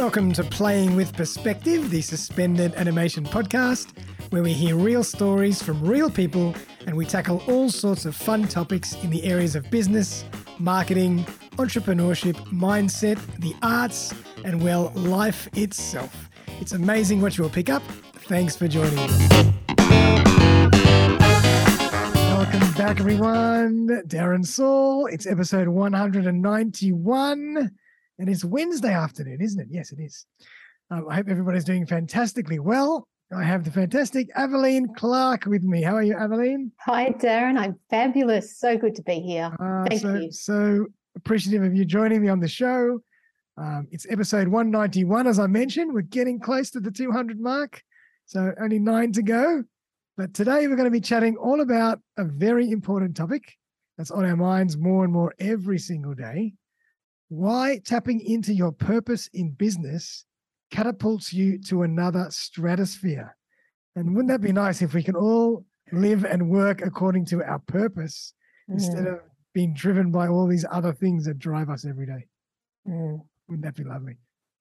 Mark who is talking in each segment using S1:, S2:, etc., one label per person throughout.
S1: Welcome to Playing with Perspective, the suspended animation podcast, where we hear real stories from real people and we tackle all sorts of fun topics in the areas of business, marketing, entrepreneurship, mindset, the arts, and well, life itself. It's amazing what you will pick up. Thanks for joining us. Welcome back, everyone. Darren Sowle. It's episode 191, and it's Wednesday afternoon, isn't it? Yes, it is. Um, I hope everybody's doing fantastically well. I have the fantastic Aveline Clark with me. How are you, Aveline?
S2: Hi, Darren. I'm fabulous. So good to be here. Uh, Thank
S1: so,
S2: you.
S1: So appreciative of you joining me on the show. Um, it's episode 191, as I mentioned. We're getting close to the 200 mark. So only nine to go. But today we're going to be chatting all about a very important topic that's on our minds more and more every single day. Why tapping into your purpose in business catapults you to another stratosphere. And wouldn't that be nice if we can all live and work according to our purpose mm. instead of being driven by all these other things that drive us every day? Mm. Wouldn't that be lovely?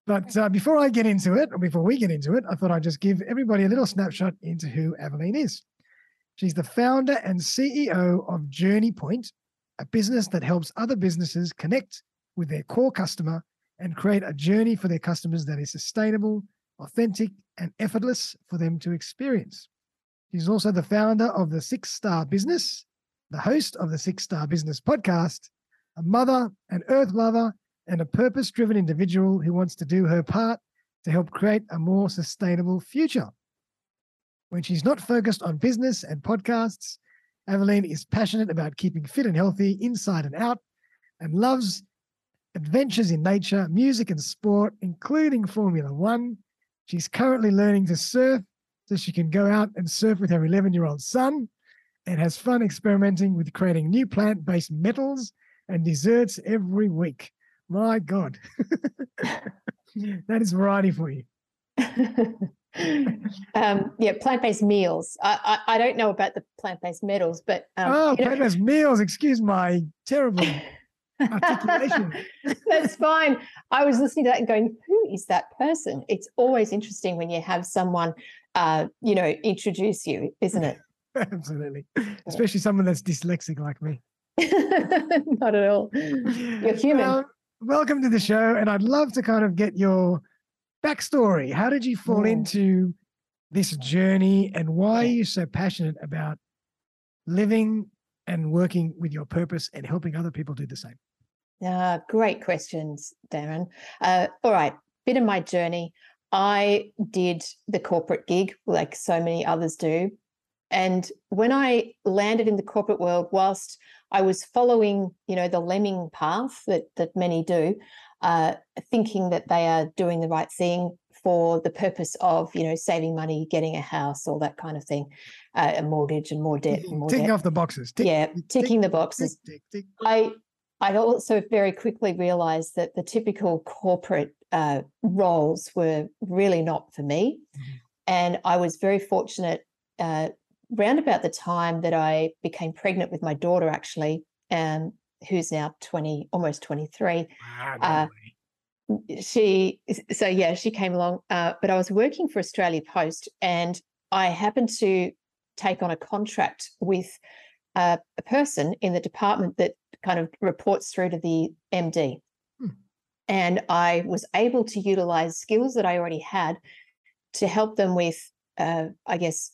S1: But uh, before I get into it, or before we get into it, I thought I'd just give everybody a little snapshot into who Aveline is. She's the founder and CEO of Journey Point, a business that helps other businesses connect with their core customer and create a journey for their customers that is sustainable, authentic, and effortless for them to experience. She's also the founder of the Six Star Business, the host of the Six Star Business podcast, a mother, an earth lover, and a purpose driven individual who wants to do her part to help create a more sustainable future. When she's not focused on business and podcasts, Aveline is passionate about keeping fit and healthy inside and out and loves adventures in nature, music, and sport, including Formula One. She's currently learning to surf so she can go out and surf with her 11 year old son and has fun experimenting with creating new plant based metals and desserts every week. My God. that is variety for you.
S2: um, yeah, plant-based meals. I, I, I don't know about the plant-based metals, but
S1: um, oh, plant-based meals. Excuse my terrible.
S2: That's fine. I was listening to that and going, "Who is that person?" It's always interesting when you have someone, uh, you know, introduce you, isn't it?
S1: Absolutely, especially someone that's dyslexic like me.
S2: Not at all. You're human.
S1: Welcome to the show. And I'd love to kind of get your backstory. How did you fall mm. into this journey and why are you so passionate about living and working with your purpose and helping other people do the same?
S2: Uh, great questions, Darren. Uh, all right, bit of my journey. I did the corporate gig like so many others do. And when I landed in the corporate world, whilst I was following, you know, the lemming path that that many do, uh, thinking that they are doing the right thing for the purpose of, you know, saving money, getting a house, all that kind of thing, uh, a mortgage and more debt. And more
S1: ticking
S2: debt.
S1: off the boxes.
S2: Tick, yeah, ticking tick, the boxes. I I also very quickly realized that the typical corporate uh, roles were really not for me. Mm-hmm. And I was very fortunate uh, round about the time that I became pregnant with my daughter, actually, um, who's now 20, almost 23. Wow, uh, she, so yeah, she came along, uh, but I was working for Australia Post and I happened to take on a contract with uh, a person in the department that kind of reports through to the MD. Hmm. And I was able to utilize skills that I already had to help them with, uh, I guess,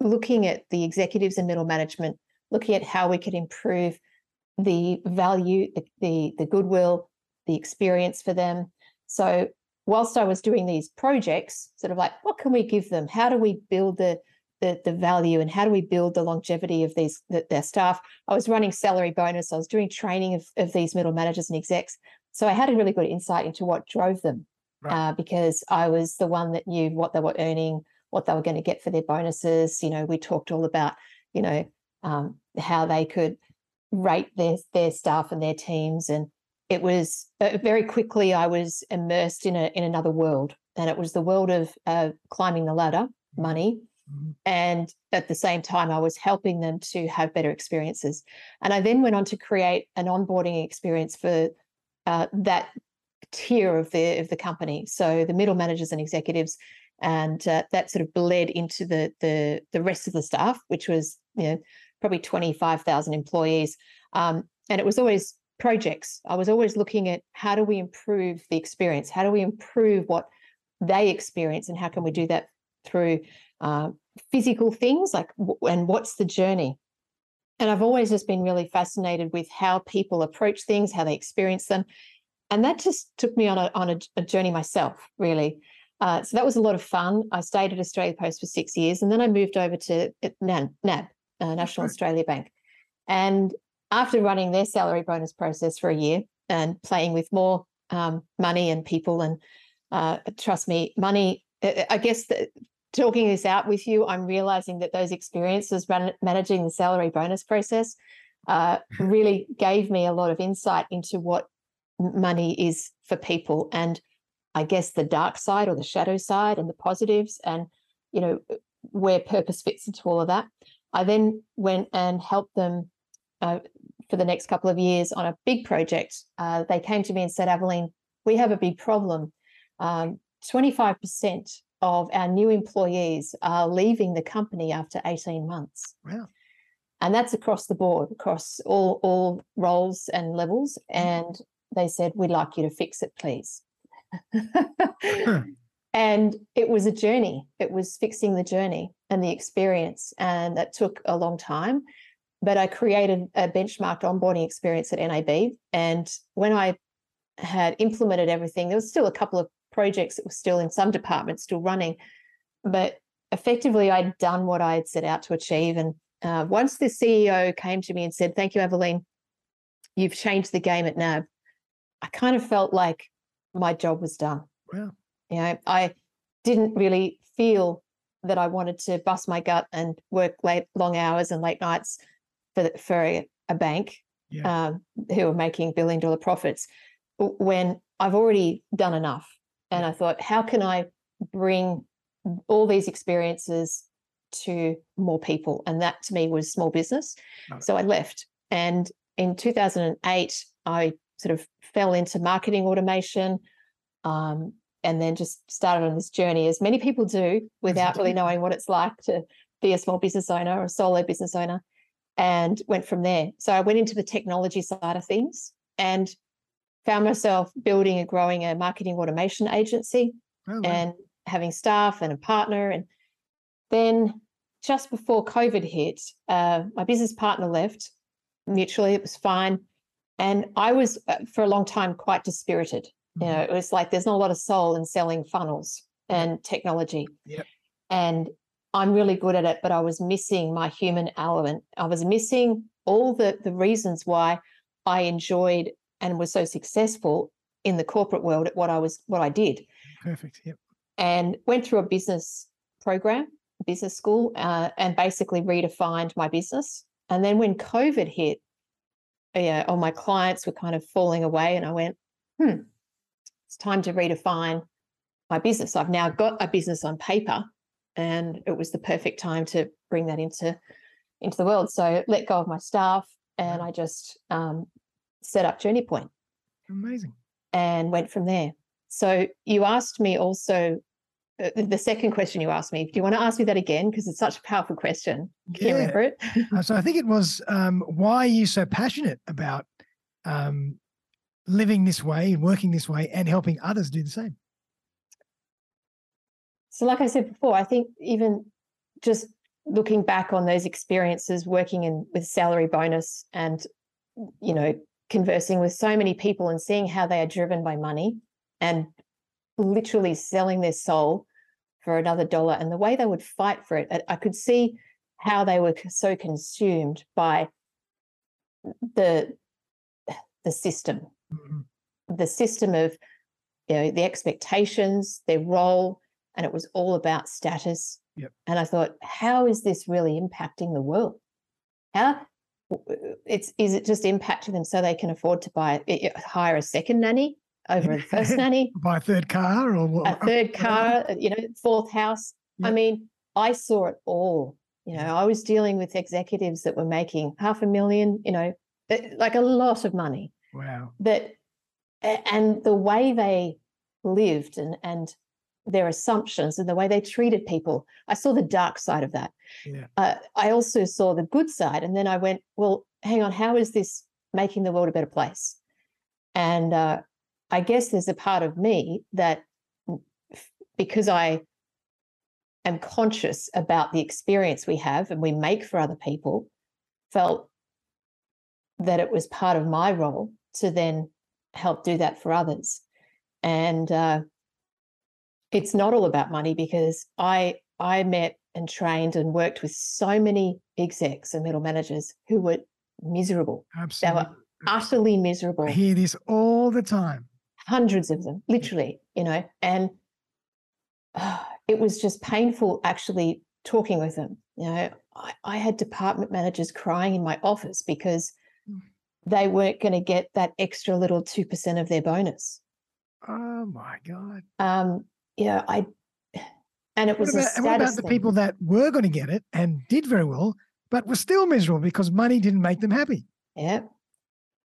S2: looking at the executives and middle management, looking at how we could improve the value, the, the, the goodwill, the experience for them. So whilst I was doing these projects, sort of like, what can we give them? How do we build the the, the value and how do we build the longevity of these the, their staff? I was running salary bonus. I was doing training of, of these middle managers and execs. So I had a really good insight into what drove them right. uh, because I was the one that knew what they were earning, what they were going to get for their bonuses. You know, we talked all about, you know, um, how they could rate their their staff and their teams, and it was uh, very quickly I was immersed in a in another world, and it was the world of uh, climbing the ladder, money, mm-hmm. and at the same time I was helping them to have better experiences. And I then went on to create an onboarding experience for uh, that tier of the of the company. So the middle managers and executives, and uh, that sort of bled into the the the rest of the staff, which was you know probably twenty five thousand employees, um, and it was always projects. I was always looking at how do we improve the experience, how do we improve what they experience, and how can we do that through uh, physical things like and what's the journey and I've always just been really fascinated with how people approach things, how they experience them. And that just took me on a, on a, a journey myself, really. Uh, so that was a lot of fun. I stayed at Australia Post for six years and then I moved over to NAB, NAB uh, National Australia Bank. And after running their salary bonus process for a year and playing with more um, money and people, and uh, trust me, money, I guess the, talking this out with you, I'm realizing that those experiences managing the salary bonus process uh, really gave me a lot of insight into what money is for people and I guess the dark side or the shadow side and the positives and you know where purpose fits into all of that. I then went and helped them uh, for the next couple of years on a big project. Uh, they came to me and said, Aveline, we have a big problem. Um, 25% of our new employees are leaving the company after 18 months.
S1: Wow.
S2: And that's across the board, across all, all roles and levels. Mm-hmm. And they said, We'd like you to fix it, please. and it was a journey. It was fixing the journey and the experience. And that took a long time. But I created a benchmarked onboarding experience at NAB. And when I had implemented everything, there was still a couple of projects that were still in some departments still running. But effectively, I'd done what I had set out to achieve. And uh, once the CEO came to me and said, Thank you, Aveline, you've changed the game at NAB, I kind of felt like my job was done.
S1: Wow.
S2: You know, I didn't really feel that I wanted to bust my gut and work late, long hours and late nights for, for a, a bank yeah. um, who are making billion dollar profits when I've already done enough. And I thought, how can I bring all these experiences to more people? And that to me was small business. So I left. And in 2008, I sort of fell into marketing automation um, and then just started on this journey, as many people do, without really knowing what it's like to be a small business owner or a solo business owner, and went from there. So I went into the technology side of things and found myself building and growing a marketing automation agency oh, wow. and having staff and a partner. And then just before COVID hit, uh, my business partner left mutually. It was fine. And I was, uh, for a long time, quite dispirited. Mm-hmm. You know, it was like there's not a lot of soul in selling funnels and technology.
S1: Yep.
S2: And I'm really good at it, but I was missing my human element. I was missing all the the reasons why I enjoyed and was so successful in the corporate world at what I was what I did.
S1: Perfect. Yep.
S2: And went through a business program, business school, uh, and basically redefined my business. And then when COVID hit, yeah, all my clients were kind of falling away, and I went, hmm, it's time to redefine my business. I've now got a business on paper, and it was the perfect time to bring that into into the world. So let go of my staff, and I just um, set up Journey Point.
S1: Amazing.
S2: And went from there. So you asked me also uh, the second question you asked me. Do you want to ask me that again? Because it's such a powerful question. Can yeah. you remember it?
S1: uh, so I think it was um, why are you so passionate about um, living this way, and working this way, and helping others do the same?
S2: So, like I said before, I think even just looking back on those experiences working in with salary bonus and you know conversing with so many people and seeing how they are driven by money and literally selling their soul for another dollar and the way they would fight for it i could see how they were so consumed by the the system mm-hmm. the system of you know the expectations their role and it was all about status
S1: yep.
S2: and i thought how is this really impacting the world? How it's is it just impacting them so they can afford to buy hire a second nanny over a first nanny?
S1: Buy a third car or
S2: a third car you know fourth house. Yep. i mean i saw it all you know i was dealing with executives that were making half a million you know eh, like a lot of money.
S1: Wow.
S2: That and the way they lived and and their assumptions and the way they treated people. I saw the dark side of that. Yeah. Uh, I also saw the good side. And then I went, well, hang on, how is this making the world a better place? And uh, I guess there's a part of me that because I am conscious about the experience we have and we make for other people, felt that it was part of my role to then help do that for others. And uh, it's not all about money because I I met and trained and worked with so many execs and middle managers who were miserable.
S1: Absolutely.
S2: They were utterly miserable.
S1: I hear this all the time.
S2: Hundreds of them, literally, you know, and uh, it was just painful actually talking with them. You know, I, I had department managers crying in my office because mm. they weren't going to get that extra little 2% of their bonus.
S1: Oh my God.
S2: Um, yeah, I and it was
S1: what about, what about the people that were going to get it and did very well, but were still miserable because money didn't make them happy.
S2: Yeah,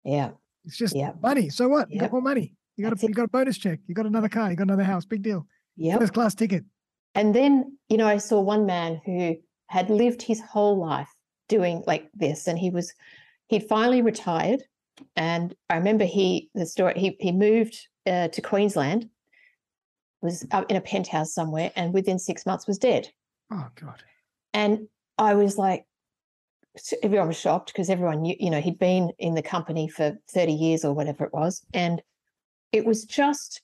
S2: yeah.
S1: It's just yeah. money. So what? You got more money. You got a you got a bonus check. You got another car. You got another house. Big deal.
S2: Yeah.
S1: First class ticket.
S2: And then you know I saw one man who had lived his whole life doing like this, and he was he'd finally retired. And I remember he the story he he moved uh, to Queensland was up in a penthouse somewhere and within six months was dead.
S1: Oh, God.
S2: And I was like, everyone was shocked because everyone knew, you know, he'd been in the company for 30 years or whatever it was. And it was just,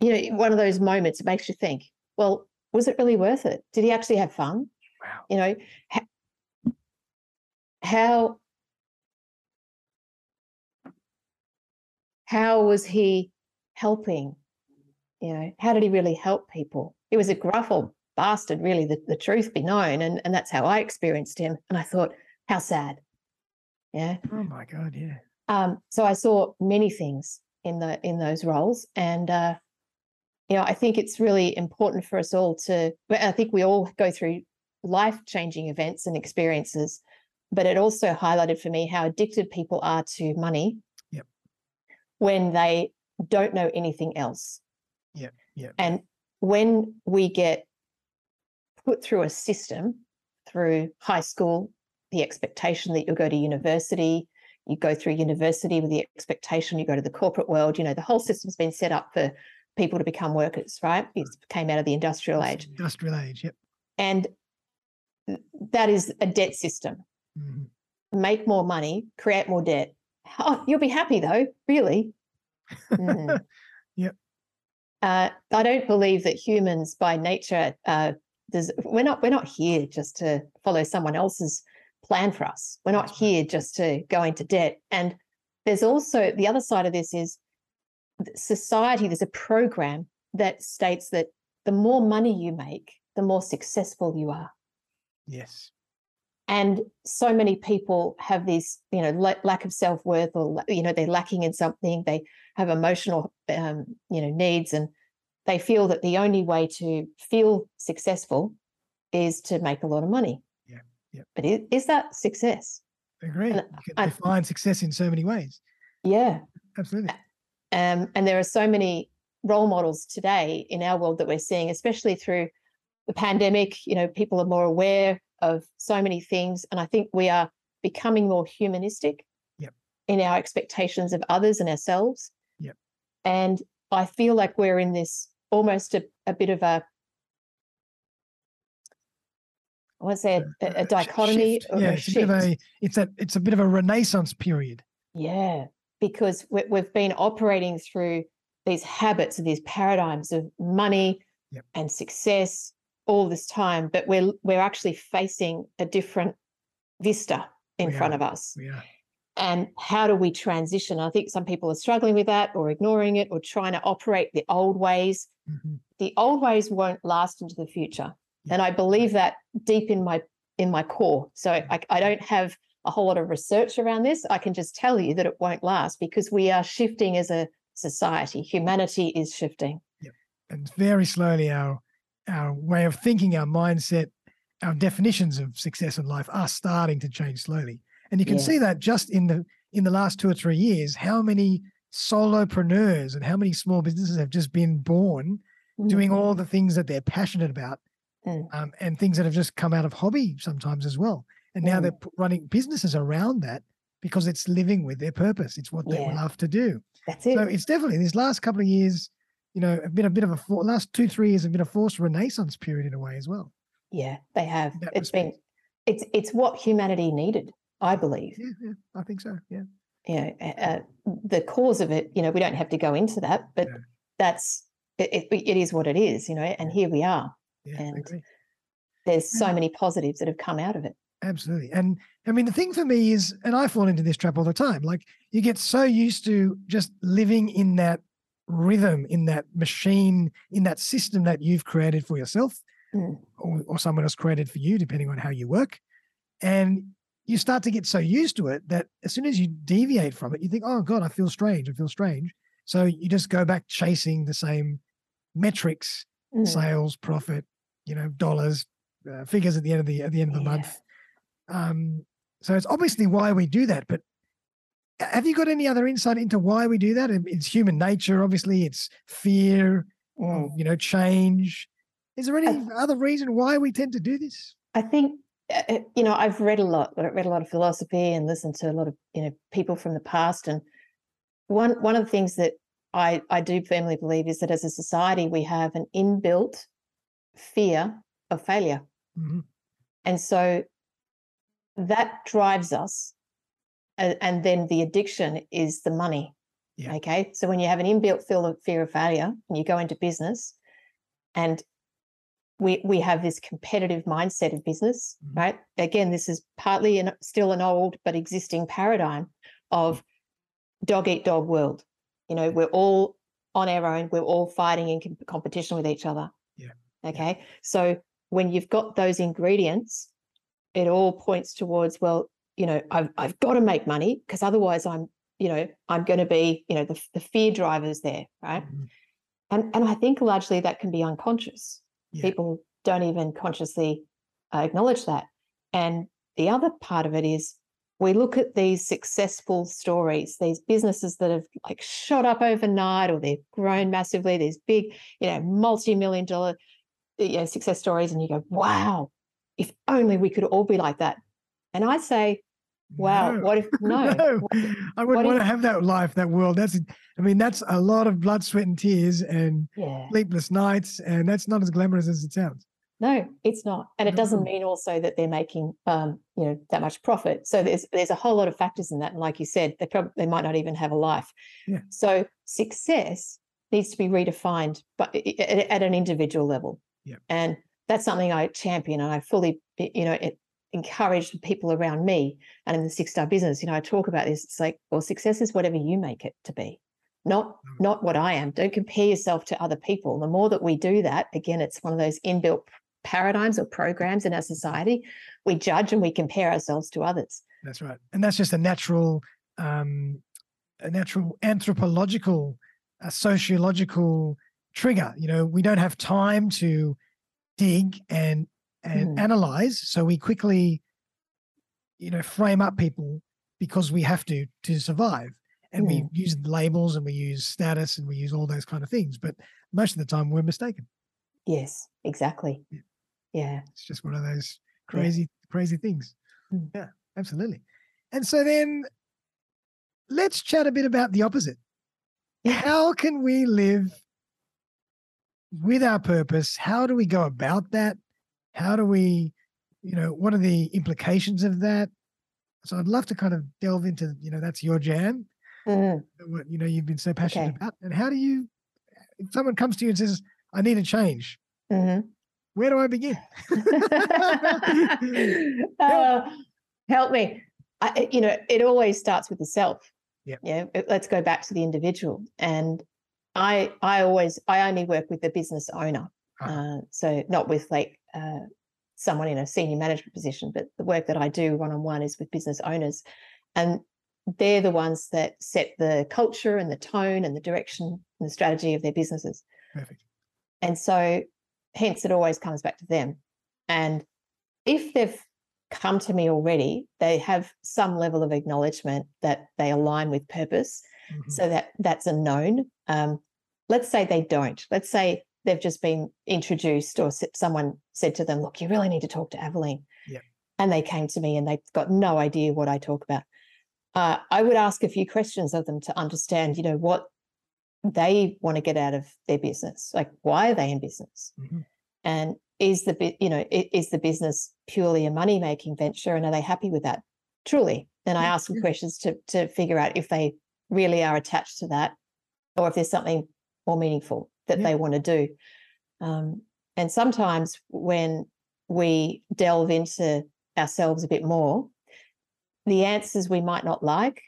S2: you know, one of those moments that makes you think, well, was it really worth it? Did he actually have fun?
S1: Wow.
S2: You know, how how was he helping you know, how did he really help people? He was a gruff old bastard, really, the, the truth be known. And, and that's how I experienced him. And I thought, how sad. Yeah.
S1: Oh my God, yeah.
S2: Um, so I saw many things in the in those roles. And uh, you know, I think it's really important for us all to I think we all go through life-changing events and experiences, but it also highlighted for me how addicted people are to money
S1: yep.
S2: when they don't know anything else.
S1: Yeah. Yeah.
S2: And when we get put through a system through high school, the expectation that you'll go to university, you go through university with the expectation you go to the corporate world, you know, the whole system's been set up for people to become workers, right? It came out of the industrial age.
S1: Industrial age, yep.
S2: And that is a debt system.
S1: Mm-hmm.
S2: Make more money, create more debt. Oh, you'll be happy though, really.
S1: Mm.
S2: Uh, I don't believe that humans, by nature, uh, we're not we're not here just to follow someone else's plan for us. We're not here just to go into debt. And there's also the other side of this is society. There's a program that states that the more money you make, the more successful you are.
S1: Yes.
S2: And so many people have this, you know, lack of self worth, or you know, they're lacking in something. They have emotional, um, you know, needs, and they feel that the only way to feel successful is to make a lot of money.
S1: Yeah, yeah.
S2: But is, is that success?
S1: I agree. And you can define success in so many ways.
S2: Yeah,
S1: absolutely.
S2: Um, and there are so many role models today in our world that we're seeing, especially through the pandemic. You know, people are more aware of so many things, and I think we are becoming more humanistic
S1: yep.
S2: in our expectations of others and ourselves.
S1: Yep.
S2: And I feel like we're in this almost a, a bit of a I want to say a, a, a dichotomy.
S1: yeah, it's a, bit of a it's a it's a bit of a renaissance period.
S2: Yeah, because we, we've been operating through these habits and these paradigms of money
S1: yep.
S2: and success all this time, but we're we're actually facing a different vista in
S1: we
S2: front
S1: are.
S2: of us.
S1: Yeah.
S2: And how do we transition? I think some people are struggling with that or ignoring it or trying to operate the old ways.
S1: Mm-hmm.
S2: The old ways won't last into the future. Yeah. And I believe that deep in my in my core. So I, I don't have a whole lot of research around this. I can just tell you that it won't last because we are shifting as a society. Humanity is shifting.
S1: Yep. And very slowly our our way of thinking, our mindset, our definitions of success in life are starting to change slowly. And you can yeah. see that just in the in the last two or three years, how many solopreneurs and how many small businesses have just been born mm. doing all the things that they're passionate about mm. um, and things that have just come out of hobby sometimes as well. And now mm. they're running businesses around that because it's living with their purpose. It's what they yeah. love to do.
S2: That's it.
S1: So it's definitely these last couple of years, you know, have been a bit of a for, last two, three years have been a forced renaissance period in a way as well.
S2: Yeah, they have. It's respect. been it's it's what humanity needed, I believe.
S1: Yeah, yeah I think so. Yeah.
S2: Yeah, uh, the cause of it, you know, we don't have to go into that, but yeah. that's it, it, it is what it is, you know, and here we are.
S1: Yeah,
S2: and there's so many positives that have come out of it.
S1: Absolutely. And I mean, the thing for me is, and I fall into this trap all the time, like you get so used to just living in that rhythm, in that machine, in that system that you've created for yourself mm. or, or someone else created for you, depending on how you work. And you start to get so used to it that as soon as you deviate from it, you think, oh God, I feel strange. I feel strange. So you just go back chasing the same metrics, mm. sales, profit, you know, dollars, uh, figures at the end of the at the end of the yeah. month. Um, so it's obviously why we do that. But have you got any other insight into why we do that? It's human nature, obviously. It's fear, mm. you know, change. Is there any I, other reason why we tend to do this?
S2: I think uh, uh, you know I've read a lot, read a lot of philosophy and listened to a lot of you know people from the past, and one one of the things that I I do firmly believe is that as a society we have an inbuilt fear of failure, mm-hmm. and so that drives us and, and then the addiction is the money yeah. okay so when you have an inbuilt fear of failure and you go into business and we we have this competitive mindset of business mm-hmm. right again this is partly an, still an old but existing paradigm of dog eat dog world you know we're all on our own we're all fighting in competition with each other
S1: yeah
S2: okay yeah. so when you've got those ingredients it all points towards well you know i've, I've got to make money because otherwise i'm you know i'm going to be you know the, the fear drivers there right mm-hmm. and and i think largely that can be unconscious yeah. people don't even consciously uh, acknowledge that and the other part of it is we look at these successful stories these businesses that have like shot up overnight or they've grown massively these big you know multi-million dollar you know, success stories and you go wow if only we could all be like that. And I say, wow, no. what if no? no. What,
S1: I wouldn't want if, to have that life, that world. That's I mean, that's a lot of blood, sweat, and tears and yeah. sleepless nights. And that's not as glamorous as it sounds.
S2: No, it's not. And it doesn't mean also that they're making um, you know, that much profit. So there's there's a whole lot of factors in that. And like you said, they probably they might not even have a life.
S1: Yeah.
S2: So success needs to be redefined but at, at an individual level.
S1: Yeah.
S2: And that's something I champion and I fully, you know, it, encourage people around me and in the six star business. You know, I talk about this. It's like, well, success is whatever you make it to be, not mm. not what I am. Don't compare yourself to other people. The more that we do that, again, it's one of those inbuilt paradigms or programs in our society. We judge and we compare ourselves to others.
S1: That's right, and that's just a natural, um, a natural anthropological, a sociological trigger. You know, we don't have time to dig and and mm. analyze so we quickly you know frame up people because we have to to survive and mm. we use labels and we use status and we use all those kind of things but most of the time we're mistaken
S2: yes exactly yeah, yeah.
S1: it's just one of those crazy yeah. crazy things mm. yeah absolutely and so then let's chat a bit about the opposite how can we live with our purpose, how do we go about that? How do we, you know, what are the implications of that? So I'd love to kind of delve into, you know, that's your jam, mm-hmm. what you know you've been so passionate okay. about, and how do you? If someone comes to you and says, "I need a change," mm-hmm. where do I begin?
S2: uh, help me. I, you know, it always starts with the self.
S1: Yeah.
S2: Yeah. Let's go back to the individual, and I I always I only work with the business owner, uh-huh. uh, so not with like uh, someone in a senior management position. But the work that I do one on one is with business owners, and they're the ones that set the culture and the tone and the direction and the strategy of their businesses.
S1: Perfect.
S2: And so, hence, it always comes back to them. And if they've come to me already, they have some level of acknowledgement that they align with purpose Mm-hmm. So that that's a known. Um, let's say they don't. Let's say they've just been introduced or someone said to them, look, you really need to talk to Aveline.
S1: Yeah.
S2: And they came to me and they've got no idea what I talk about. Uh, I would ask a few questions of them to understand, you know, what they want to get out of their business. Like, why are they in business? Mm-hmm. And is the you know is the business purely a money making venture, and are they happy with that? Truly. Then I ask some questions to to figure out if they really are attached to that, or if there's something more meaningful that yeah. they want to do. Um, and sometimes when we delve into ourselves a bit more, the answers we might not like.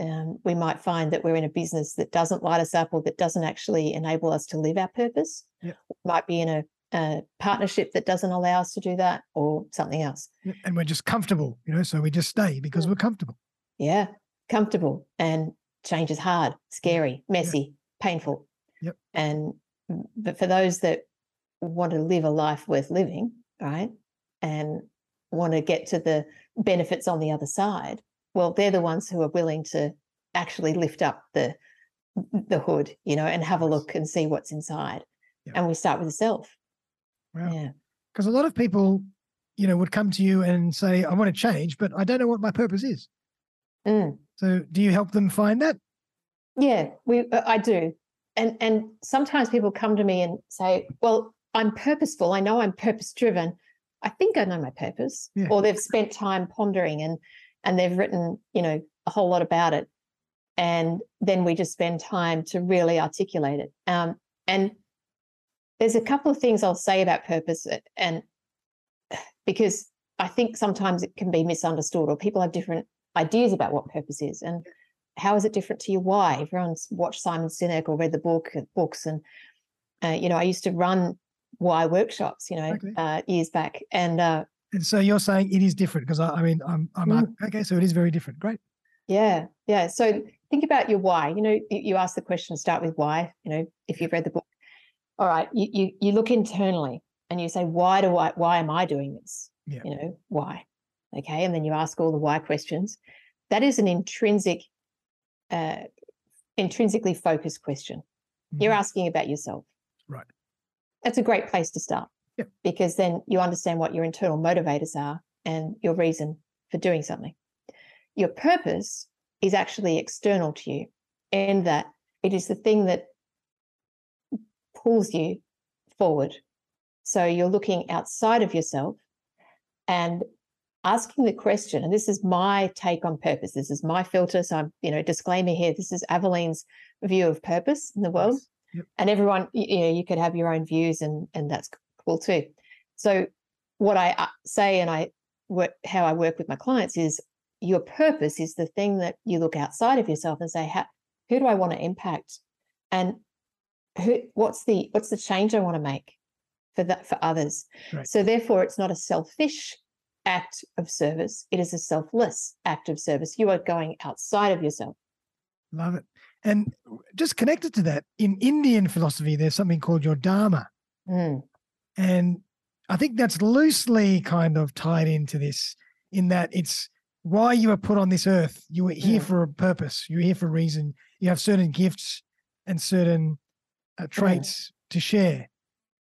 S2: Um, we might find that we're in a business that doesn't light us up or that doesn't actually enable us to live our purpose.
S1: Yeah.
S2: Might be in a, a, partnership that doesn't allow us to do that or something else.
S1: And we're just comfortable, you know, so we just stay because we're comfortable.
S2: Yeah, comfortable. And change is hard, scary, messy, yeah. painful.
S1: Yep.
S2: And but for those that want to live a life worth living, right, and want to get to the benefits on the other side, well, they're the ones who are willing to actually lift up the the hood, you know, and have a look and see what's inside. Yep. And we start with the self.
S1: Wow. Yeah. Because a lot of people, you know, would come to you and say, I want to change, but I don't know what my purpose is.
S2: Mm.
S1: So do you help them find that?
S2: Yeah, we uh, I do and and sometimes people come to me and say, "Well, I'm purposeful. I know I'm purpose driven. I think I know my purpose."
S1: Yeah.
S2: Or they've spent time pondering and and they've written, you know, a whole lot about it. And then we just spend time to really articulate it. Um, and there's a couple of things I'll say about purpose, uh, and because I think sometimes it can be misunderstood, or people have different ideas about what purpose is. And how is it different to your why? Everyone's watched Simon Sinek or read the book books, and uh, you know, I used to run why workshops, you know, okay. uh, years back, and uh,
S1: and so you're saying it is different because I, I, mean, I'm, I'm mm. okay, so it is very different. Great.
S2: Yeah, yeah. So think about your why. You know, you ask the question, start with why. You know, if you've read the book, all right, you you you look internally and you say, why do I? Why am I doing this?
S1: Yeah.
S2: You know, why? Okay, and then you ask all the why questions. That is an intrinsic uh, intrinsically focused question. Mm-hmm. You're asking about yourself.
S1: Right.
S2: That's a great place to start because then you understand what your internal motivators are and your reason for doing something. Your purpose is actually external to you, in that it is the thing that pulls you forward. So you're looking outside of yourself and asking the question, and this is my take on purpose. This is my filter. So I'm, you know, disclaimer here. This is Aveline's view of purpose in the world.
S1: Yep.
S2: And everyone, you know, you could have your own views, and and that's cool too. So what I uh, say, and I work how I work with my clients is your purpose is the thing that you look outside of yourself and say, how, who do I want to impact, and who, what's the what's the change I want to make for that for others.
S1: Right.
S2: So therefore, it's not a selfish act of service. It is a selfless act of service. You are going outside of yourself.
S1: Love it. And just connected to that, in Indian philosophy, there's something called your Dharma.
S2: Mm.
S1: And I think that's loosely kind of tied into this, in that it's why you are put on this earth. You are here mm. for a purpose, you're here for a reason. You have certain gifts and certain uh, traits mm. to share.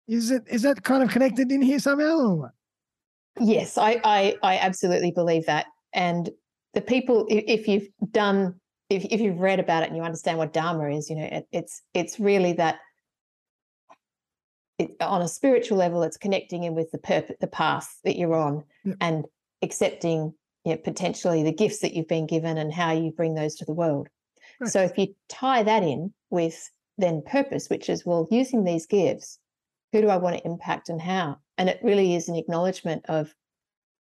S1: Is it is that kind of connected in here somehow or what?
S2: Yes, I, I, I absolutely believe that. And the people, if you've done, if, if you've read about it and you understand what Dharma is, you know, it, it's it's really that. It, on a spiritual level, it's connecting in with the purpose, the path that you're on, and accepting you know, potentially the gifts that you've been given and how you bring those to the world. Right. So if you tie that in with then purpose, which is well, using these gifts, who do I want to impact and how? And it really is an acknowledgement of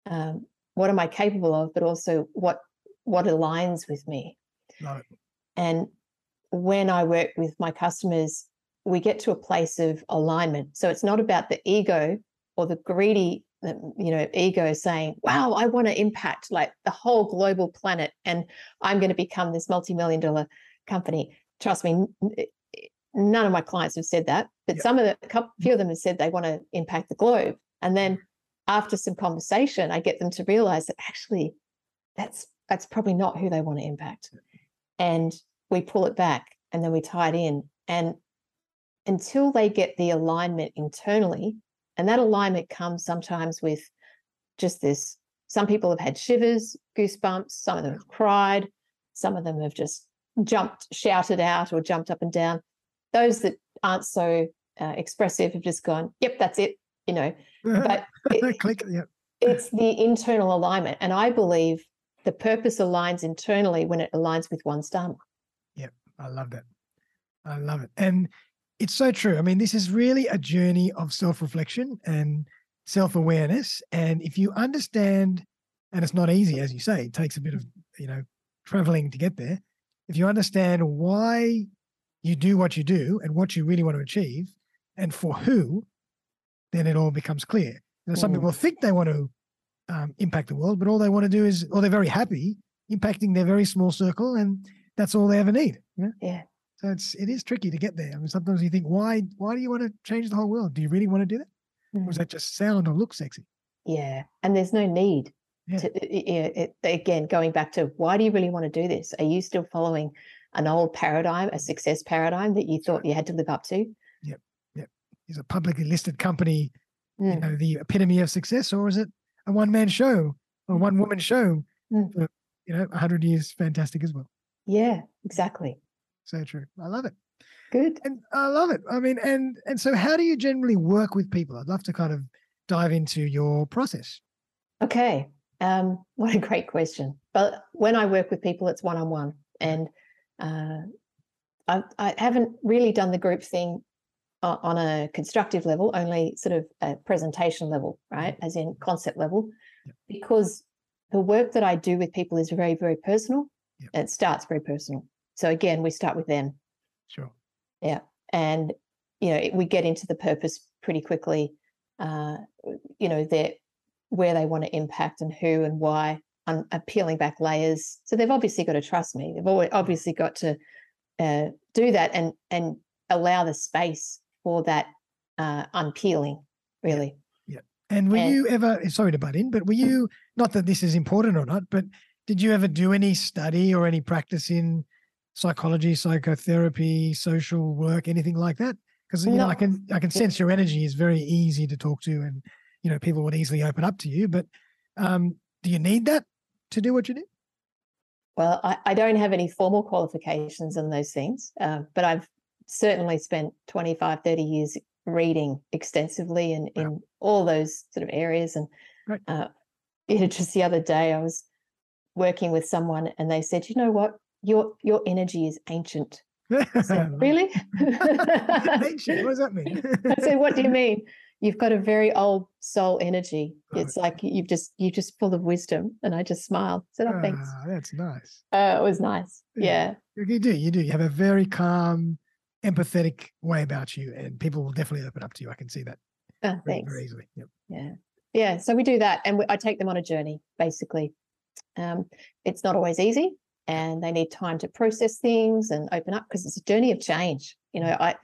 S2: um, what am I capable of, but also what what aligns with me. And when I work with my customers, we get to a place of alignment. So it's not about the ego or the greedy, you know, ego saying, "Wow, I want to impact like the whole global planet, and I'm going to become this multi-million dollar company." Trust me, none of my clients have said that, but yep. some of the a couple, few of them have said they want to impact the globe. And then after some conversation, I get them to realize that actually that's that's probably not who they want to impact. And we pull it back and then we tie it in. And until they get the alignment internally, and that alignment comes sometimes with just this. Some people have had shivers, goosebumps, some of them have cried, some of them have just jumped, shouted out, or jumped up and down. Those that aren't so uh, expressive have just gone, yep, that's it, you know. But it,
S1: click, yep.
S2: it's the internal alignment. And I believe the purpose aligns internally when it aligns with one's dharma.
S1: Yep, I love that. I love it. And it's so true. I mean, this is really a journey of self reflection and self awareness. And if you understand, and it's not easy, as you say, it takes a bit of, you know, traveling to get there. If you understand why you do what you do and what you really want to achieve and for who, then it all becomes clear. Now, some mm. people think they want to um, impact the world, but all they want to do is, or they're very happy impacting their very small circle, and that's all they ever need.
S2: Yeah. yeah.
S1: So it's it is tricky to get there. I mean, sometimes you think, why why do you want to change the whole world? Do you really want to do that? Mm. Or does that just sound or look sexy?
S2: Yeah, and there's no need. Yeah. To, it, it, again, going back to why do you really want to do this? Are you still following an old paradigm, a success paradigm that you thought you had to live up to?
S1: Yep, yep. Is a publicly listed company, mm. you know, the epitome of success, or is it a one man show or one woman show? Mm. For, you know, hundred years, fantastic as well.
S2: Yeah, exactly.
S1: So true. I love it.
S2: Good.
S1: And I love it. I mean, and and so how do you generally work with people? I'd love to kind of dive into your process.
S2: Okay. Um, what a great question. But when I work with people, it's one on one, and uh, I, I haven't really done the group thing on a constructive level, only sort of a presentation level, right? As in concept level, because the work that I do with people is very, very personal. It starts very personal. So again, we start with them.
S1: Sure.
S2: Yeah. And, you know, we get into the purpose pretty quickly. Uh, you know, that where they want to impact and who and why. I'm peeling back layers. So they've obviously got to trust me. They've always obviously got to uh, do that and and allow the space for that uh, unpeeling, really.
S1: Yeah. yeah. And were and, you ever? Sorry to butt in, but were you not that this is important or not, but did you ever do any study or any practice in psychology, psychotherapy, social work, anything like that? Because you no. know, I can I can sense your energy is very easy to talk to, and you know people would easily open up to you. But um, do you need that to do what you do?
S2: Well, I, I don't have any formal qualifications in those things, uh, but I've certainly spent 25, 30 years reading extensively in, wow. in all those sort of areas. And right. uh, you know, just the other day, I was working with someone and they said, you know what? your your energy is ancient. Said, really?
S1: ancient? What does that mean?
S2: I said, what do you mean? You've got a very old soul energy. It's like you've just you're just full of wisdom. And I just smiled. Said, oh, thanks.
S1: Ah, that's nice.
S2: Uh, it was nice. Yeah.
S1: yeah. You do. You do. You have a very calm, empathetic way about you, and people will definitely open up to you. I can see that.
S2: Uh, very, thanks.
S1: Very easily. Yep.
S2: Yeah. Yeah. So we do that, and we, I take them on a journey. Basically, um, it's not always easy and they need time to process things and open up because it's a journey of change. You know, I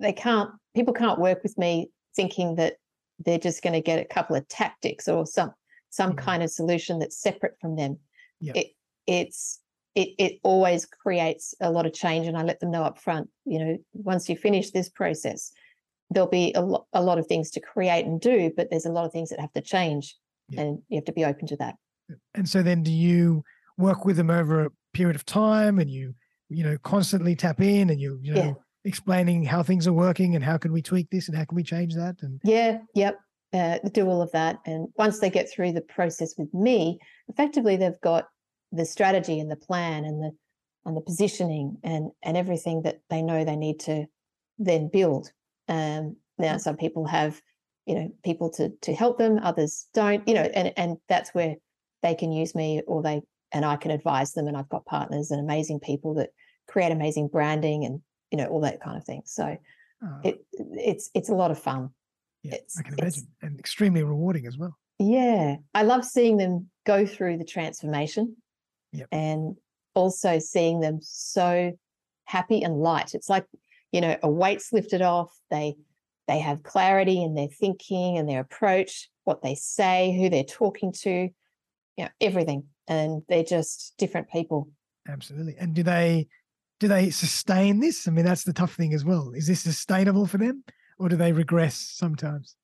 S2: they can't people can't work with me thinking that they're just going to get a couple of tactics or some some mm-hmm. kind of solution that's separate from them. Yep. It it's it it always creates a lot of change and I let them know up front, you know, once you finish this process, there'll be a lot a lot of things to create and do, but there's a lot of things that have to change yep. and you have to be open to that.
S1: And so then do you work with them over a period of time and you you know constantly tap in and you you know yeah. Explaining how things are working and how can we tweak this and how can we change that and
S2: yeah yep uh, do all of that and once they get through the process with me effectively they've got the strategy and the plan and the and the positioning and and everything that they know they need to then build um now some people have you know people to to help them others don't you know and and that's where they can use me or they and I can advise them. And I've got partners and amazing people that create amazing branding and you know all that kind of thing. So oh. it it's it's a lot of fun.
S1: Yeah, it's, I can imagine, and extremely rewarding as well.
S2: Yeah, I love seeing them go through the transformation,
S1: yep.
S2: and also seeing them so happy and light. It's like you know a weight's lifted off. They they have clarity in their thinking and their approach, what they say, who they're talking to, you know, everything and they're just different people.
S1: Absolutely. And do they do they sustain this? I mean, that's the tough thing as well. Is this sustainable for them, or do they regress sometimes?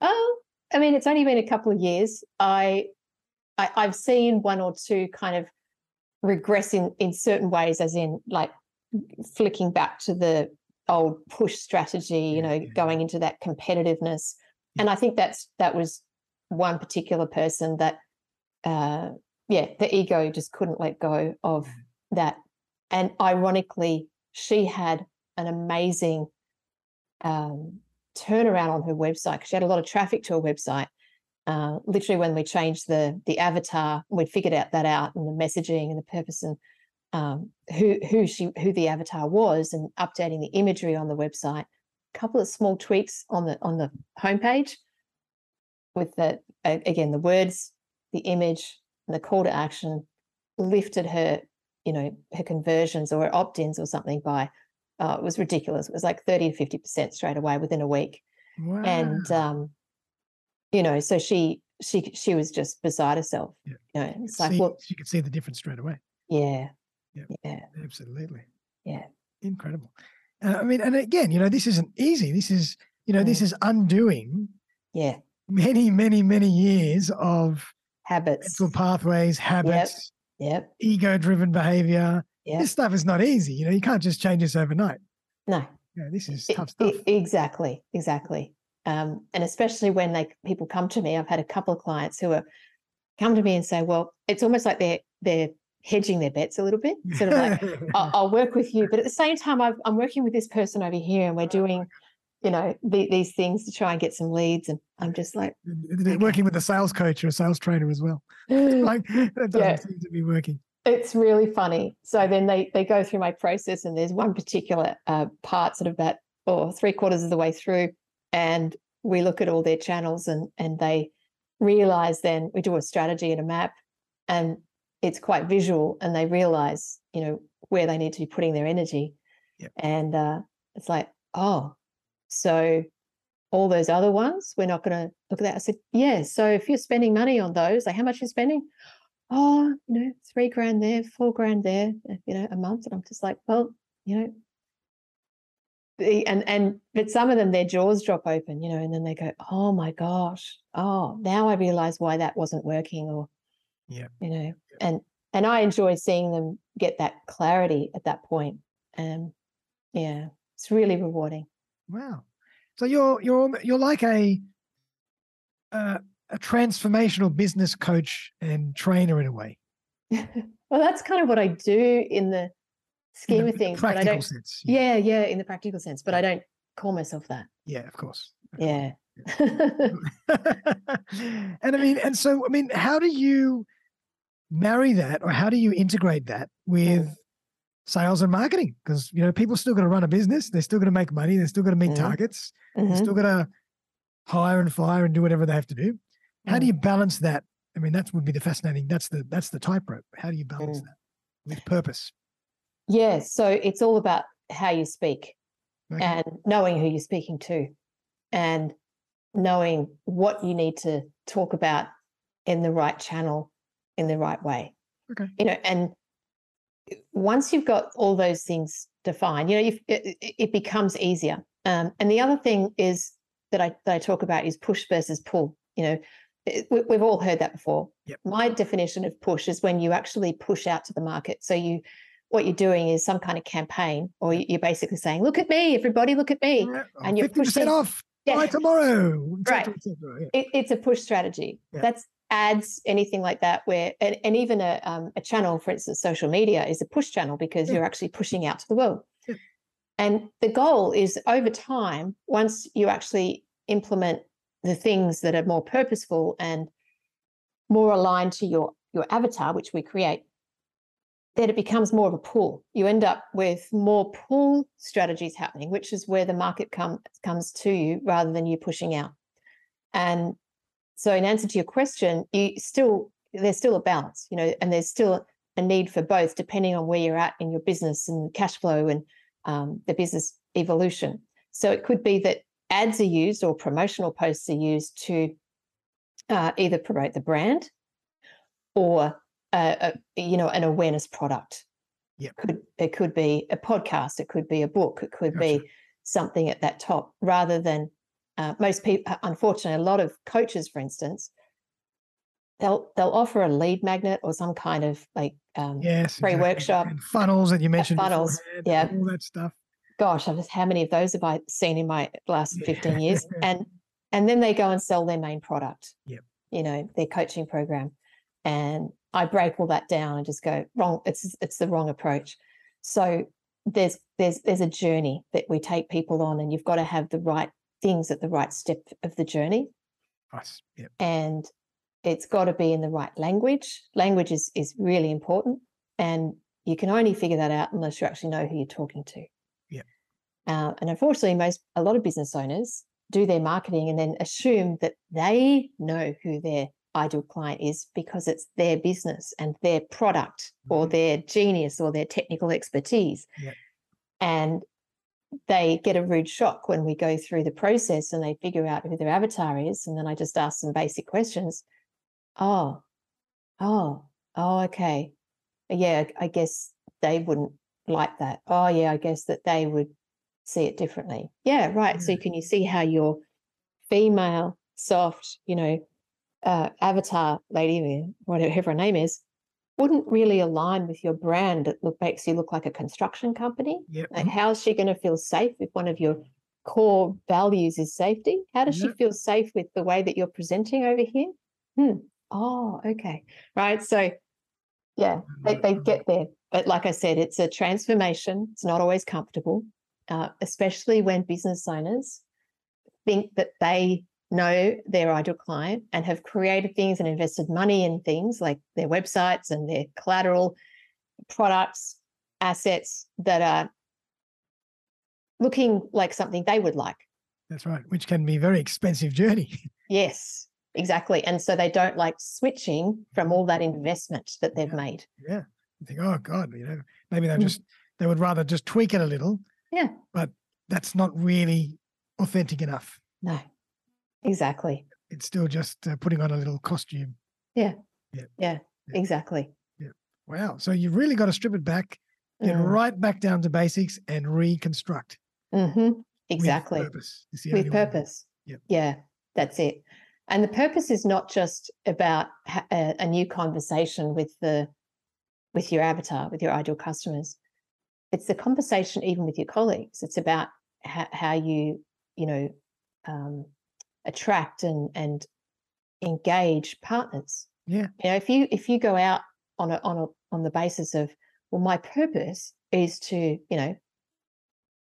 S2: Oh, I mean, it's only been a couple of years. I, I I've seen one or two kind of regress in in certain ways, as in like flicking back to the old push strategy, you know, yeah. going into that competitiveness. Yeah. And I think that's that was one particular person that uh yeah, the ego just couldn't let go of that. And ironically, she had an amazing um, turnaround on her website because she had a lot of traffic to her website. Uh, literally, when we changed the the avatar, we figured out that out and the messaging and the purpose and um, who who she who the avatar was and updating the imagery on the website. A couple of small tweaks on the on the homepage with the again the words, the image, and the call to action lifted her, you know, her conversions or her opt-ins or something by uh, it was ridiculous. It was like 30 to 50% straight away within a week. Wow. And um, you know, so she she she was just beside herself. Yeah. You know, it's like
S1: see,
S2: well
S1: she could see the difference straight away.
S2: Yeah. Yeah. Yeah.
S1: Absolutely.
S2: Yeah.
S1: Incredible. Uh, I mean, and again, you know, this isn't easy. This is, you know, mm. this is undoing
S2: yeah
S1: many, many, many years of
S2: habits,
S1: mental pathways, habits,
S2: yep, yep.
S1: ego-driven behavior. Yep. This stuff is not easy. You know, you can't just change this overnight.
S2: No.
S1: Yeah, this is tough stuff.
S2: It, exactly, exactly. Um, and especially when they people come to me, I've had a couple of clients who are come to me and say, "Well, it's almost like they're they're hedging their bets a little bit, sort of like I'll, I'll, work with you, but at the same time, i am working with this person over here, and we're doing you know the, these things to try and get some leads and i'm just like
S1: okay. working with a sales coach or a sales trainer as well like that doesn't yeah. seem to be working
S2: it's really funny so then they they go through my process and there's one particular uh, part sort of about or three quarters of the way through and we look at all their channels and and they realize then we do a strategy and a map and it's quite visual and they realize you know where they need to be putting their energy yep. and uh, it's like oh so all those other ones, we're not going to look at that. I said, yeah. So if you're spending money on those, like how much you're spending? Oh, you know, three grand there, four grand there, eh, you know, a month. And I'm just like, well, you know, the, and and but some of them their jaws drop open, you know, and then they go, oh my gosh, oh, now I realize why that wasn't working, or
S1: yeah,
S2: you know, and and I enjoy seeing them get that clarity at that point. And yeah, it's really rewarding.
S1: Wow. So you're you're you're like a uh, a transformational business coach and trainer in a way.
S2: well, that's kind of what I do in the scheme
S1: in the,
S2: of things.
S1: Practical
S2: but I don't,
S1: sense.
S2: Yeah. yeah, yeah, in the practical sense. But I don't call myself that.
S1: Yeah, of course.
S2: Yeah.
S1: and I mean, and so I mean, how do you marry that, or how do you integrate that with sales and marketing because you know people still got to run a business they're still going to make money they're still going to meet mm-hmm. targets mm-hmm. they're still going to hire and fire and do whatever they have to do how mm. do you balance that i mean that would be the fascinating that's the that's the tightrope how do you balance mm. that with purpose
S2: yeah so it's all about how you speak okay. and knowing who you're speaking to and knowing what you need to talk about in the right channel in the right way
S1: okay
S2: you know and once you've got all those things defined, you know, it, it, becomes easier. Um, and the other thing is that I that I talk about is push versus pull. You know, it, we've all heard that before.
S1: Yep.
S2: My definition of push is when you actually push out to the market. So you, what you're doing is some kind of campaign, or you're basically saying, "Look at me, everybody, look at me,"
S1: and you're pushing off. Yeah. Buy tomorrow.
S2: right. Yeah. It, it's a push strategy. Yeah. That's ads, anything like that, where and, and even a um, a channel, for instance, social media is a push channel because yeah. you're actually pushing out to the world. Yeah. And the goal is over time, once you actually implement the things that are more purposeful and more aligned to your your avatar, which we create, that it becomes more of a pull. You end up with more pull strategies happening, which is where the market come, comes to you rather than you pushing out. And so, in answer to your question, you still there's still a balance, you know, and there's still a need for both, depending on where you're at in your business and cash flow and um, the business evolution. So, it could be that ads are used or promotional posts are used to uh, either promote the brand or uh, a, you know an awareness product.
S1: Yep.
S2: Could it could be a podcast, it could be a book, it could
S1: Gotcha.
S2: be something at that top, rather than uh, most people. Unfortunately, a lot of coaches, for instance, they'll they'll offer a lead magnet or some kind of like um,
S1: Yes.
S2: free
S1: exactly.
S2: workshop.
S1: And funnels that you mentioned.
S2: funnels, yeah.
S1: All that stuff.
S2: gosh, how many of those have I seen in my last
S1: Yeah.
S2: 15 years? And and then they go and sell their main product.
S1: Yep.
S2: You know, their coaching program. And I break all that down and just go, wrong, it's it's the wrong approach. So there's there's there's a journey that we take people on and you've got to have the right things at the right step of the journey.
S1: Nice. Yep.
S2: And it's got to be in the right language. Language is is really important. And you can only figure that out unless you actually know who you're talking to.
S1: Yep.
S2: Uh, and unfortunately, most a lot of business owners do their marketing and then assume that they know who their ideal client is because it's their business and their product or
S1: Mhm.
S2: their genius or their technical expertise.
S1: Yep.
S2: And they get a rude shock when we go through the process and they figure out who their avatar is. And then I just ask some basic questions. Oh, oh, oh, okay. Yeah, I guess they wouldn't like that. Oh, yeah, I guess that they would see it differently. Yeah, right. So can you see how your female, soft, you know, uh, avatar lady, whatever her name is, wouldn't really align with your brand. It look, makes you look like a construction company.
S1: Yep.
S2: Like, how's she going to feel safe if one of your core values is safety? How does
S1: Yep.
S2: she feel safe with the way that you're presenting over here? Hmm. Oh, okay. Right. So, yeah, they, they get there. But like I said, it's a transformation. It's not always comfortable, uh, especially when business owners think that they know their ideal client and have created things and invested money in things like their websites and their collateral products, assets that are looking like something they would like.
S1: That's right. Which can be a very expensive journey.
S2: Yes, exactly. And so they don't like switching from all that investment that they've
S1: Yeah.
S2: made.
S1: yeah. You think, oh God, you know, maybe they
S2: Mm.
S1: just they would rather just tweak it a little.
S2: Yeah.
S1: But that's not really authentic enough.
S2: No, exactly.
S1: It's still just uh, putting on a little costume.
S2: Yeah,
S1: Yeah. Yeah.
S2: exactly. Yeah.
S1: Wow. So you've really got to strip it back, get
S2: Mm,
S1: right back down to basics and reconstruct.
S2: mhm, Exactly.
S1: With purpose.
S2: With purpose.
S1: Yep.
S2: Yeah, that's it. And the purpose is not just about ha- a new conversation with the with your avatar, with your ideal customers. It's the conversation even with your colleagues. It's about ha- how you, you know, um, attract and and engage partners.
S1: Yeah.
S2: You know, if you if you go out on a on a on the basis of, well, my purpose is to, you know,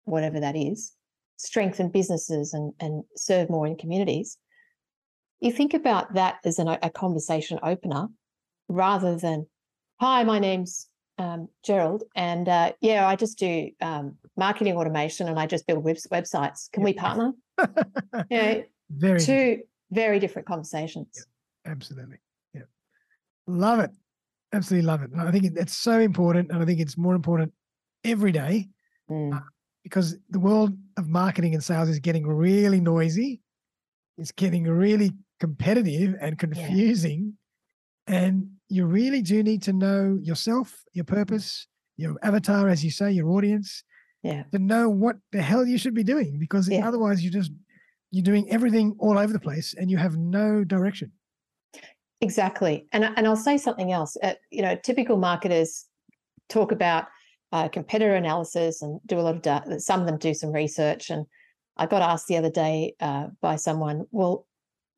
S2: whatever that is, strengthen businesses and, and serve more in communities, you think about that as an, a conversation opener rather than, hi, my name's um, Gerald, and uh, yeah, I just do um, marketing automation and I just build web- websites. Can we partner? You know,
S1: Very
S2: two very different conversations.
S1: Absolutely. Yeah. Love it. Absolutely love it. And I think it- it's so important. And I think it's more important every day
S2: Mm,
S1: because the world of marketing and sales is getting really noisy. It's getting really competitive and confusing. And you really do need to know yourself, your purpose, your avatar, as you say, your audience,
S2: yeah,
S1: to know what the hell you should be doing because
S2: Yeah.
S1: otherwise you just you're doing everything all over the place and you have no direction.
S2: exactly. And and I'll say something else. Uh, you know, typical marketers talk about uh, competitor analysis and do a lot of data. Some of them do some research. And I got asked the other day uh, by someone, well,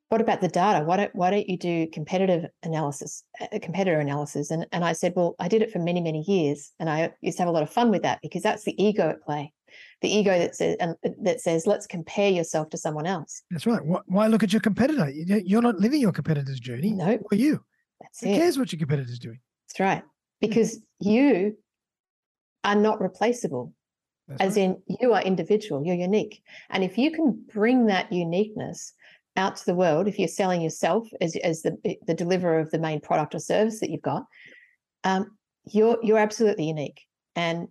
S2: what about the data? Why don't why don't you do competitive analysis, uh, competitor analysis? And and I said, well, I did it for many many years, and I used to have a lot of fun with that because that's the ego at play, the ego that says and that says let's compare yourself to someone else.
S1: That's right. Why look at your competitor? You- You're not living your competitor's journey.
S2: No,
S1: Who are you?
S2: that's
S1: Who
S2: it.
S1: cares what your competitor's doing?
S2: That's right. Because you are not replaceable,
S1: That's
S2: as
S1: right.
S2: in you are individual, you're unique. And if you can bring that uniqueness out to the world, if you're selling yourself as, as the, the deliverer of the main product or service that you've got, um, you're you're absolutely unique. And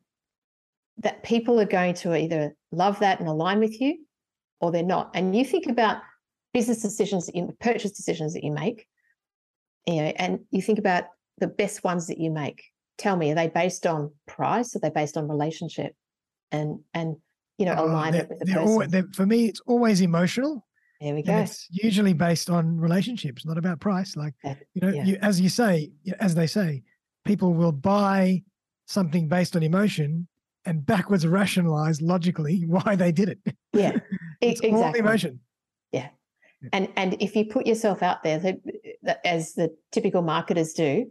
S2: that people are going to either love that and align with you or they're not. And you think about business decisions that you purchase decisions that you make, you know, and you think about the best ones that you make tell me, are they based on price? Are they based on relationship? And and you know,
S1: Oh,
S2: alignment with the person.
S1: alwa- they're- for me, it's always emotional.
S2: there we go.
S1: And it's usually based on relationships, not about price. Like,
S2: That-
S1: you know,
S2: yeah.
S1: you, as you say, as they say, people will buy something based on emotion and backwards rationalize logically why they did it.
S2: Yeah,
S1: it's all
S2: exactly.
S1: emotion.
S2: And and if you put yourself out there, as the typical marketers do,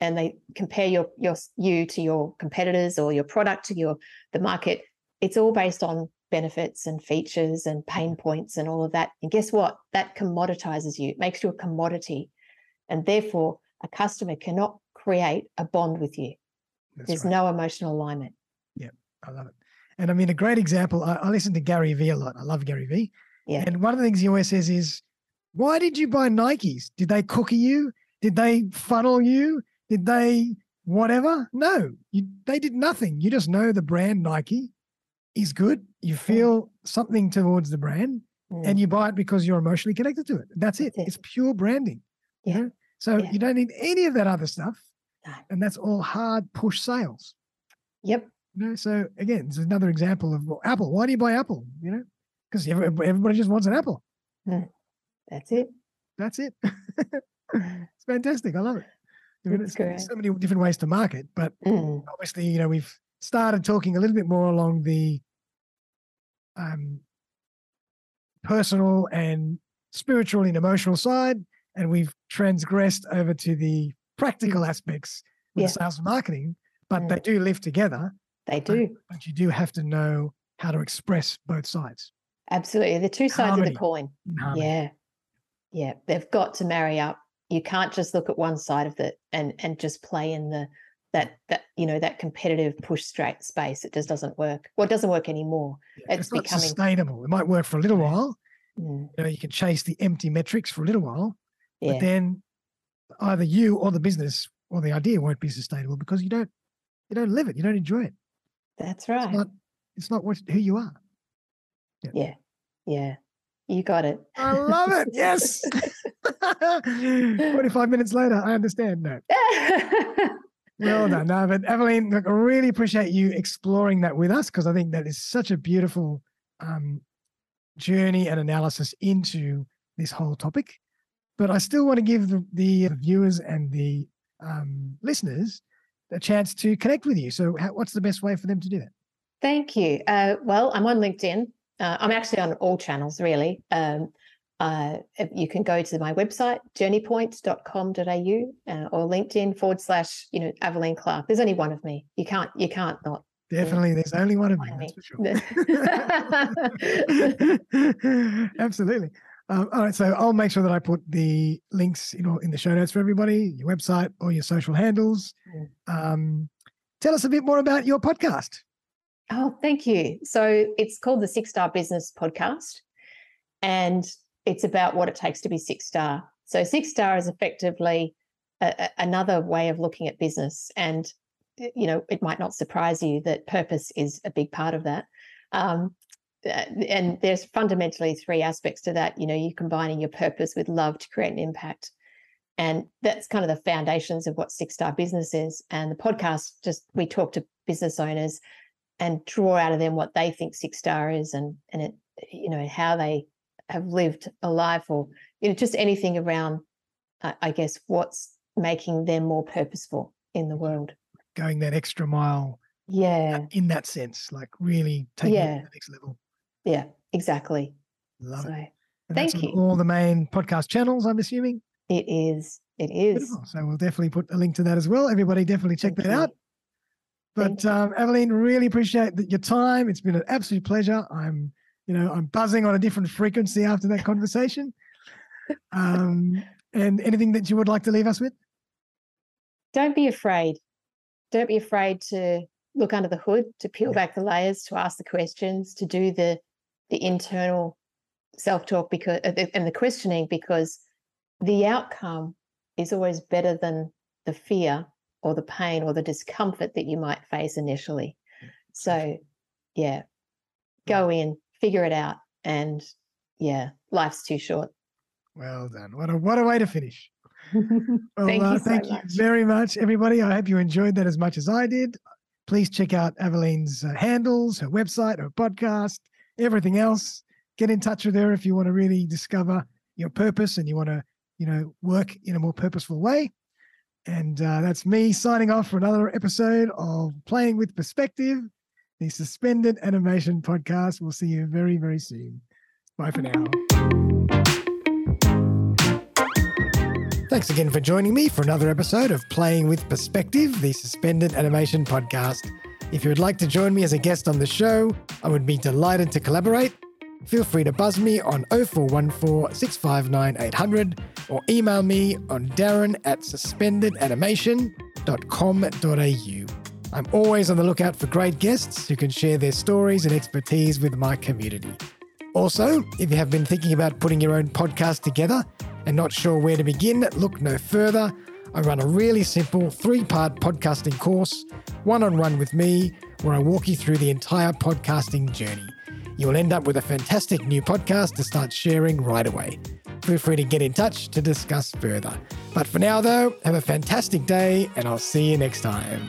S2: and they compare your your you to your competitors or your product to your the market, it's all based on benefits and features and pain mm-hmm. points and all of that. And guess what? That commoditizes you. It makes you a commodity, and therefore a customer cannot create a bond with you.
S1: That's
S2: There's
S1: right.
S2: no emotional alignment.
S1: I love it. And I mean, a great example, I, I listen to Gary Vee a lot. I love Gary Vee.
S2: Yeah.
S1: And one of the things he always says is, why did you buy Nikes? Did they cookie you? Did they funnel you? Did they whatever? No, you, they did nothing. You just know the brand Nike is good. You feel something towards the brand
S2: Mm.
S1: and you buy it because you're emotionally connected to it. That's it.
S2: That's it.
S1: It's pure branding. you
S2: Yeah.
S1: know? So
S2: Yeah.
S1: you don't need any of that other stuff.
S2: No.
S1: And that's all hard push sales.
S2: Yep.
S1: You know, so again, it's another example of well, Apple. Why do you buy Apple? You know, because everybody just wants an Apple.
S2: That's it.
S1: That's it. it's fantastic. I love it. I mean,
S2: That's
S1: it's, there's so many different ways to market, but
S2: Mm.
S1: obviously, you know, we've started talking a little bit more along the um, personal and spiritual and emotional side, and we've transgressed over to the practical aspects with
S2: Yeah.
S1: sales and marketing. But
S2: Mm.
S1: they do live together.
S2: They do.
S1: but you do have to know how to express both sides.
S2: Absolutely. The two sides
S1: Harmony.
S2: of the coin.
S1: harmony.
S2: Yeah. Yeah. They've got to marry up. You can't just look at one side of it and and just play in the that that you know that competitive push straight space. It just doesn't work. Well, it doesn't work anymore.
S1: Yeah,
S2: It's
S1: it's not
S2: becoming-
S1: sustainable. It might work for a little while.
S2: Mm,
S1: You know, you can chase the empty metrics for a little while,
S2: yeah.
S1: but then either you or the business or the idea won't be sustainable because you don't you don't live it. You don't enjoy it.
S2: That's right.
S1: It's not it's not what who you are.
S2: Yeah. Yeah. You got it.
S1: I love it. Yes. 45 minutes later, I understand. No. Well done. No, but Aveline, look, I really appreciate you exploring that with us because I think that is such a beautiful um, journey and analysis into this whole topic. But I still want to give the, the viewers and the um, listeners a chance to connect with you. So, how, what's the best way for them to do that?
S2: Thank you. Uh, well, I'm on LinkedIn. Uh, I'm actually on all channels, really. Um, uh, you can go to my website, journeypoint.com.au uh, or LinkedIn forward slash, you know, Aveline Clark. There's only one of me. You can't, you can't not.
S1: Definitely, there's only one of you. That's
S2: me.
S1: for sure. Absolutely. Um, all right, so I'll make sure that I put the links, you know, in the show notes for everybody, your website or your social handles. Um, tell us a bit more about your podcast.
S2: Oh, thank you. So it's called the Six Star Business Podcast, and it's about what it takes to be six star. So six star is effectively a, a- another way of looking at business, and you know it might not surprise you that purpose is a big part of that. Um, and there's fundamentally three aspects to that. You know, you're combining your purpose with love to create an impact. And that's kind of the foundations of what Six Star Business is. And the podcast just we talk to business owners and draw out of them what they think six star is and and it you know how they have lived a life or you know just anything around uh, i guess what's making them more purposeful in the world
S1: Going that extra mile
S2: yeah
S1: in that sense, like really taking it to the next level.
S2: Yeah exactly
S1: Love
S2: so
S1: it. And
S2: thank you.
S1: all the main podcast channels, I'm assuming.
S2: it is it is
S1: Beautiful. So we'll definitely put a link to that as well. Everybody definitely check
S2: Thank
S1: that
S2: you.
S1: out. But um, Aveline, really appreciate that your time. It's been an absolute pleasure. I'm, you know, I'm buzzing on a different frequency after that conversation. Um, and anything that you would like to leave us with?
S2: don't be afraid don't be afraid to look under the hood to peel
S1: Yeah.
S2: back the layers to ask the questions to do the the internal self-talk because uh, and the questioning because the outcome is always better than the fear or the pain or the discomfort that you might face initially so yeah go in figure it out and yeah life's too short
S1: Well done. What a what a way to finish. well, thank, uh, you, thank so you very much, everybody. I hope you enjoyed that as much as I did. Please check out Aveline's uh, handles, her website, her podcast, everything else. Get in touch with her if you want to really discover your purpose and you want to, you know, work in a more purposeful way. And uh, that's me signing off for another episode of Playing with Perspective, the Suspended Animation Podcast. We'll see you very, very soon. Bye for now. Thanks again for joining me for another episode of Playing with Perspective, the Suspended Animation Podcast. If you would like to join me as a guest on the show, I would be delighted to collaborate. Feel free to buzz me on 0414 659 800 or email me on darren at suspendedanimation.com.au. I'm always on the lookout for great guests who can share their stories and expertise with my community. Also, if you have been thinking about putting your own podcast together and not sure where to begin, look no further. I run a really simple three part podcasting course, one on one with me, where I walk you through the entire podcasting journey. You'll end up with a fantastic new podcast to start sharing right away. Feel free to get in touch to discuss further. But for now, though, have a fantastic day, and I'll see you next time.